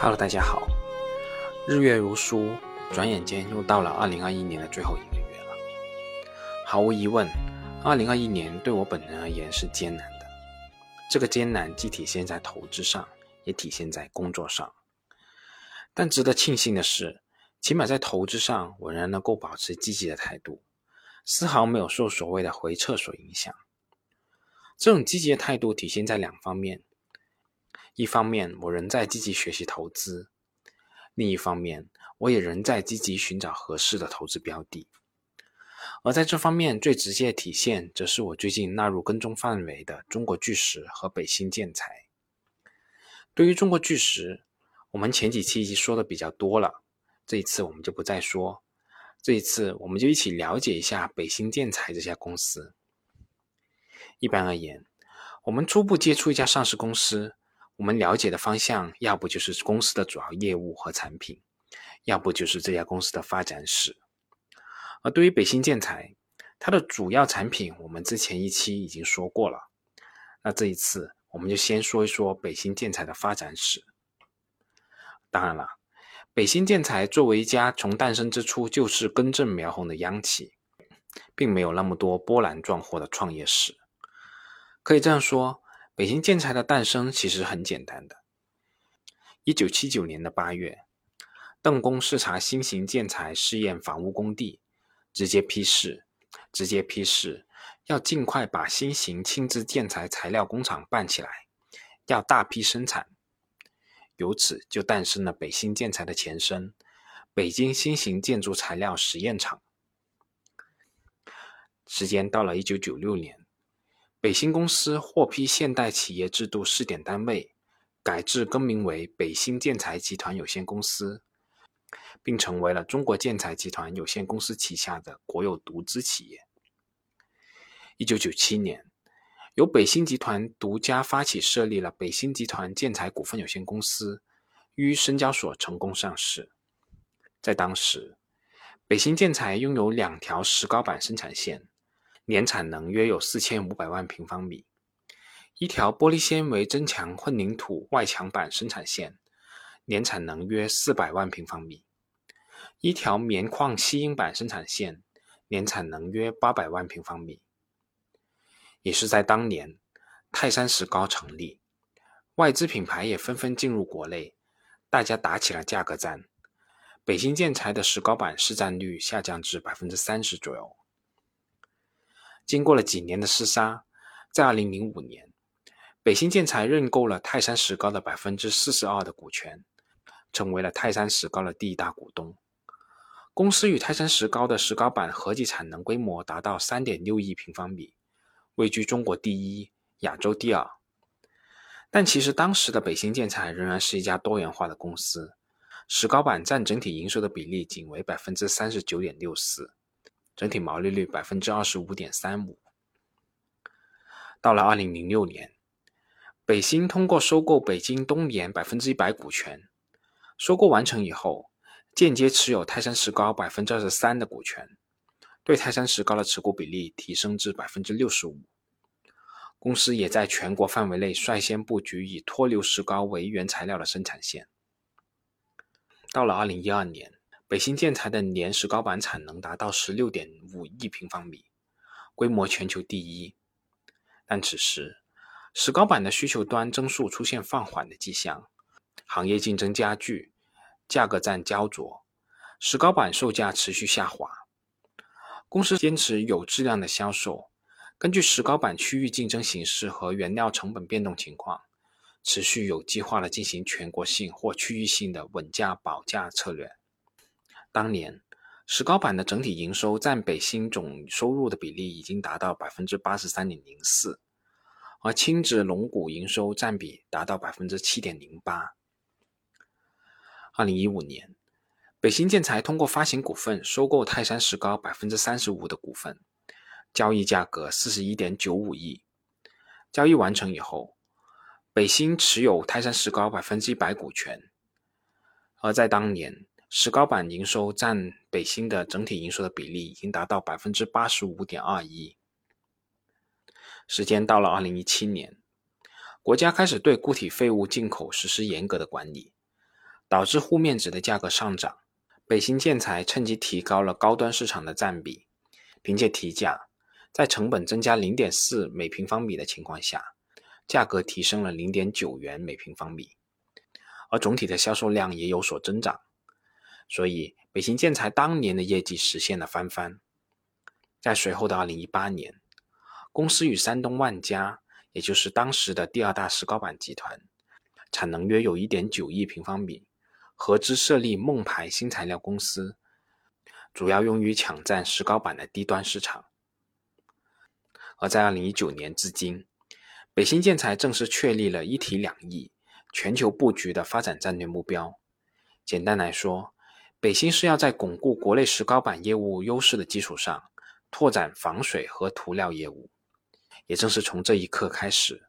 Hello，大家好。日月如梭，转眼间又到了二零二一年的最后一个月了。毫无疑问，二零二一年对我本人而言是艰难的。这个艰难既体现在投资上，也体现在工作上。但值得庆幸的是，起码在投资上，我仍然能够保持积极的态度，丝毫没有受所谓的回撤所影响。这种积极的态度体现在两方面：一方面，我仍在积极学习投资。另一方面，我也仍在积极寻找合适的投资标的，而在这方面最直接的体现，则是我最近纳入跟踪范围的中国巨石和北新建材。对于中国巨石，我们前几期已经说的比较多了，这一次我们就不再说。这一次，我们就一起了解一下北新建材这家公司。一般而言，我们初步接触一家上市公司。我们了解的方向，要不就是公司的主要业务和产品，要不就是这家公司的发展史。而对于北新建材，它的主要产品，我们之前一期已经说过了。那这一次，我们就先说一说北新建材的发展史。当然了，北新建材作为一家从诞生之初就是根正苗红的央企，并没有那么多波澜壮阔的创业史。可以这样说。北新建材的诞生其实很简单的。一九七九年的八月，邓公视察新型建材试验房屋工地，直接批示，直接批示要尽快把新型轻质建材材料工厂办起来，要大批生产。由此就诞生了北新建材的前身——北京新型建筑材料实验厂。时间到了一九九六年。北新公司获批现代企业制度试点单位，改制更名为北新建材集团有限公司，并成为了中国建材集团有限公司旗下的国有独资企业。一九九七年，由北新集团独家发起设立了北新集团建材股份有限公司，于深交所成功上市。在当时，北新建材拥有两条石膏板生产线。年产能约有四千五百万平方米，一条玻璃纤维增强混凝土外墙板生产线，年产能约四百万平方米，一条棉矿吸音板生产线，年产能约八百万平方米。也是在当年，泰山石膏成立，外资品牌也纷纷进入国内，大家打起了价格战，北新建材的石膏板市占率下降至百分之三十左右。经过了几年的厮杀，在二零零五年，北新建材认购了泰山石膏的百分之四十二的股权，成为了泰山石膏的第一大股东。公司与泰山石膏的石膏板合计产能规模达到三点六亿平方米，位居中国第一、亚洲第二。但其实当时的北新建材仍然是一家多元化的公司，石膏板占整体营收的比例仅为百分之三十九点六四。整体毛利率百分之二十五点三五。到了二零零六年，北新通过收购北京东联百分之一百股权，收购完成以后，间接持有泰山石膏百分之二十三的股权，对泰山石膏的持股比例提升至百分之六十五。公司也在全国范围内率先布局以脱硫石膏为原材料的生产线。到了二零一二年。北新建材的年石膏板产能达到十六点五亿平方米，规模全球第一。但此时，石膏板的需求端增速出现放缓的迹象，行业竞争加剧，价格战焦灼，石膏板售价持续下滑。公司坚持有质量的销售，根据石膏板区域竞争形势和原料成本变动情况，持续有计划的进行全国性或区域性的稳价保价策略。当年，石膏板的整体营收占北新总收入的比例已经达到百分之八十三点零四，而轻质龙骨营收占比达到百分之七点零八。二零一五年，北新建材通过发行股份收购泰山石膏百分之三十五的股份，交易价格四十一点九五亿。交易完成以后，北新持有泰山石膏百分之一百股权，而在当年。石膏板营收占北新的整体营收的比例已经达到百分之八十五点二一。时间到了二零一七年，国家开始对固体废物进口实施严格的管理，导致沪面纸的价格上涨。北新建材趁机提高了高端市场的占比，凭借提价，在成本增加零点四每平方米的情况下，价格提升了零点九元每平方米，而总体的销售量也有所增长。所以，北新建材当年的业绩实现了翻番。在随后的二零一八年，公司与山东万家，也就是当时的第二大石膏板集团，产能约有一点九亿平方米，合资设立梦牌新材料公司，主要用于抢占石膏板的低端市场。而在二零一九年至今，北新建材正式确立了一体两翼、全球布局的发展战略目标。简单来说，北新是要在巩固国内石膏板业务优势的基础上，拓展防水和涂料业务。也正是从这一刻开始，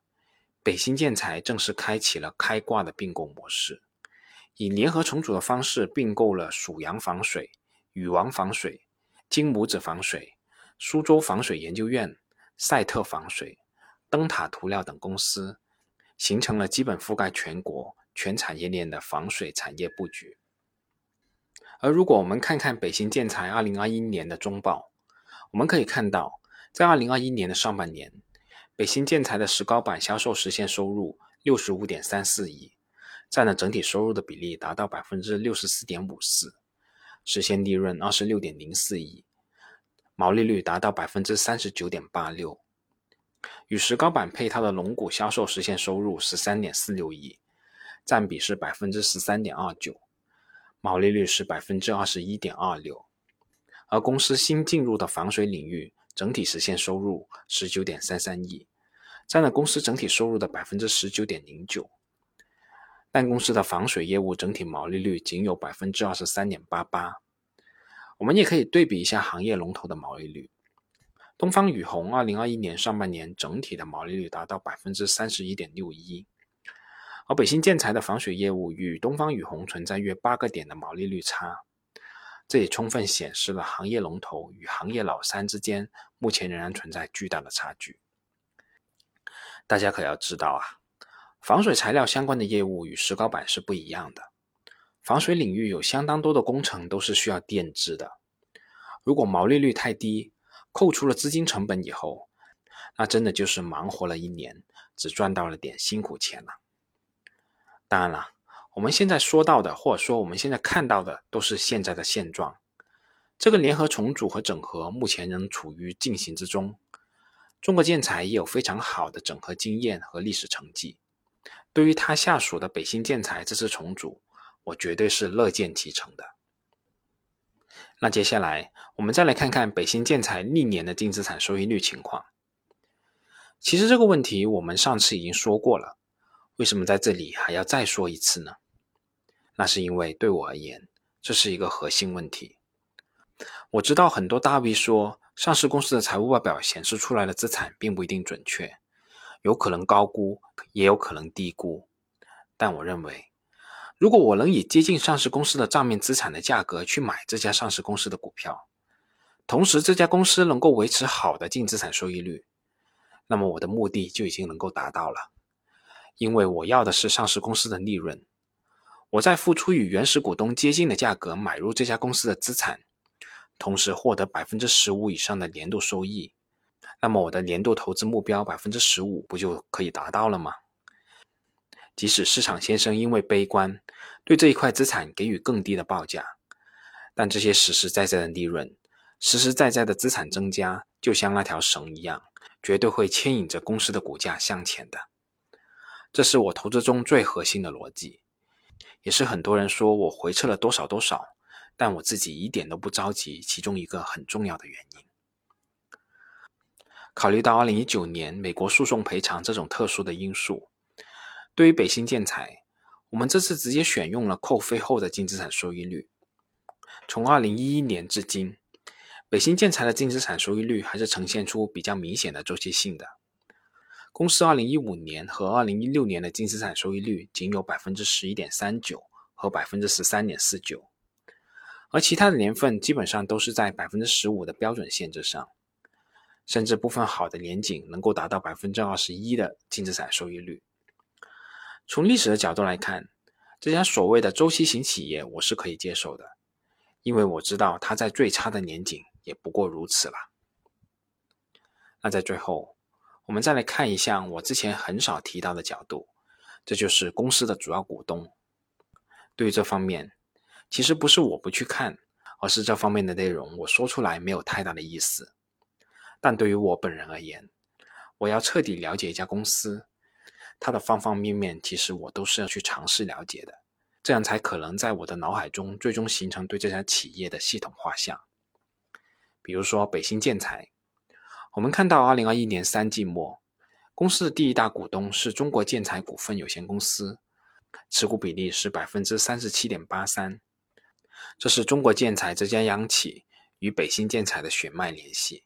北新建材正式开启了开挂的并购模式，以联合重组的方式并购了蜀阳防水、禹王防水、金拇指防水、苏州防水研究院、赛特防水、灯塔涂料等公司，形成了基本覆盖全国全产业链的防水产业布局。而如果我们看看北新建材二零二一年的中报，我们可以看到，在二零二一年的上半年，北新建材的石膏板销售实现收入六十五点三四亿，占了整体收入的比例达到百分之六十四点五四，实现利润二十六点零四亿，毛利率达到百分之三十九点八六，与石膏板配套的龙骨销售实现收入十三点四六亿，占比是百分之十三点二九。毛利率是百分之二十一点二六，而公司新进入的防水领域整体实现收入十九点三三亿，占了公司整体收入的百分之十九点零九。但公司的防水业务整体毛利率仅有百分之二十三点八八。我们也可以对比一下行业龙头的毛利率，东方雨虹二零二一年上半年整体的毛利率达到百分之三十一点六一。而北新建材的防水业务与东方雨虹存在约八个点的毛利率差，这也充分显示了行业龙头与行业老三之间目前仍然存在巨大的差距。大家可要知道啊，防水材料相关的业务与石膏板是不一样的。防水领域有相当多的工程都是需要垫资的，如果毛利率太低，扣除了资金成本以后，那真的就是忙活了一年，只赚到了点辛苦钱了。当然了，我们现在说到的，或者说我们现在看到的，都是现在的现状。这个联合重组和整合目前仍处于进行之中。中国建材也有非常好的整合经验和历史成绩。对于他下属的北新建材这次重组，我绝对是乐见其成的。那接下来我们再来看看北新建材历年的净资产收益率情况。其实这个问题我们上次已经说过了。为什么在这里还要再说一次呢？那是因为对我而言，这是一个核心问题。我知道很多大 V 说，上市公司的财务报表显示出来的资产并不一定准确，有可能高估，也有可能低估。但我认为，如果我能以接近上市公司的账面资产的价格去买这家上市公司的股票，同时这家公司能够维持好的净资产收益率，那么我的目的就已经能够达到了。因为我要的是上市公司的利润，我在付出与原始股东接近的价格买入这家公司的资产，同时获得百分之十五以上的年度收益，那么我的年度投资目标百分之十五不就可以达到了吗？即使市场先生因为悲观，对这一块资产给予更低的报价，但这些实实在在的利润，实实在在的资产增加，就像那条绳一样，绝对会牵引着公司的股价向前的。这是我投资中最核心的逻辑，也是很多人说我回撤了多少多少，但我自己一点都不着急。其中一个很重要的原因，考虑到二零一九年美国诉讼赔偿这种特殊的因素，对于北新建材，我们这次直接选用了扣非后的净资产收益率。从二零一一年至今，北新建材的净资产收益率还是呈现出比较明显的周期性的。公司二零一五年和二零一六年的净资产收益率仅有百分之十一点三九和百分之十三点四九，而其他的年份基本上都是在百分之十五的标准线之上，甚至部分好的年景能够达到百分之二十一的净资产收益率。从历史的角度来看，这家所谓的周期型企业，我是可以接受的，因为我知道它在最差的年景也不过如此了。那在最后，我们再来看一项我之前很少提到的角度，这就是公司的主要股东。对于这方面，其实不是我不去看，而是这方面的内容我说出来没有太大的意思。但对于我本人而言，我要彻底了解一家公司，它的方方面面，其实我都是要去尝试了解的，这样才可能在我的脑海中最终形成对这家企业的系统画像。比如说北新建材。我们看到，二零二一年三季末，公司的第一大股东是中国建材股份有限公司，持股比例是百分之三十七点八三。这是中国建材这家央企与北新建材的血脉联系。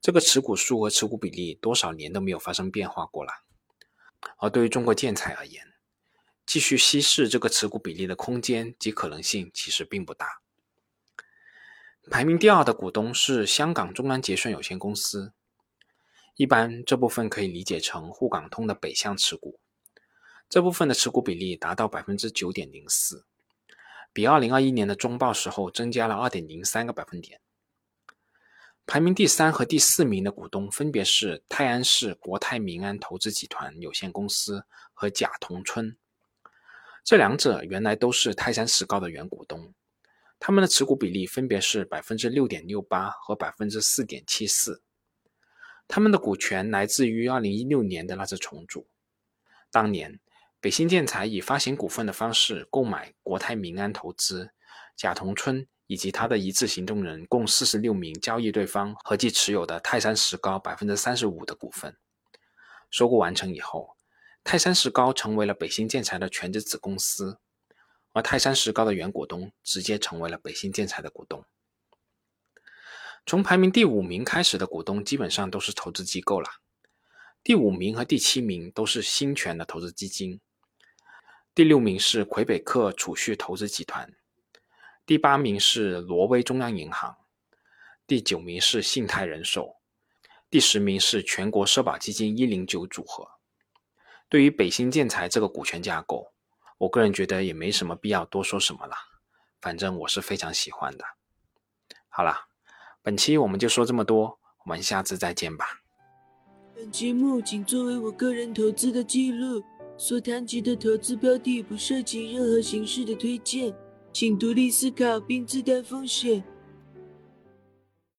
这个持股数和持股比例多少年都没有发生变化过了。而对于中国建材而言，继续稀释这个持股比例的空间及可能性其实并不大。排名第二的股东是香港中安结算有限公司，一般这部分可以理解成沪港通的北向持股，这部分的持股比例达到百分之九点零四，比二零二一年的中报时候增加了二点零三个百分点。排名第三和第四名的股东分别是泰安市国泰民安投资集团有限公司和贾同春，这两者原来都是泰山石膏的原股东。他们的持股比例分别是百分之六点六八和百分之四点七四。他们的股权来自于二零一六年的那次重组。当年，北新建材以发行股份的方式购买国泰民安投资、贾同春以及他的一致行动人共四十六名交易对方合计持有的泰山石膏百分之三十五的股份。收购完成以后，泰山石膏成为了北新建材的全资子公司。而泰山石膏的原股东直接成为了北新建材的股东。从排名第五名开始的股东基本上都是投资机构了，第五名和第七名都是新权的投资基金，第六名是魁北克储蓄投资集团，第八名是挪威中央银行，第九名是信泰人寿，第十名是全国社保基金一零九组合。对于北新建材这个股权架构。我个人觉得也没什么必要多说什么了，反正我是非常喜欢的。好了，本期我们就说这么多，我们下次再见吧。本节目仅作为我个人投资的记录，所谈及的投资标的不涉及任何形式的推荐，请独立思考并自担风险。